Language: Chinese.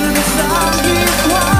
这个相遇，光。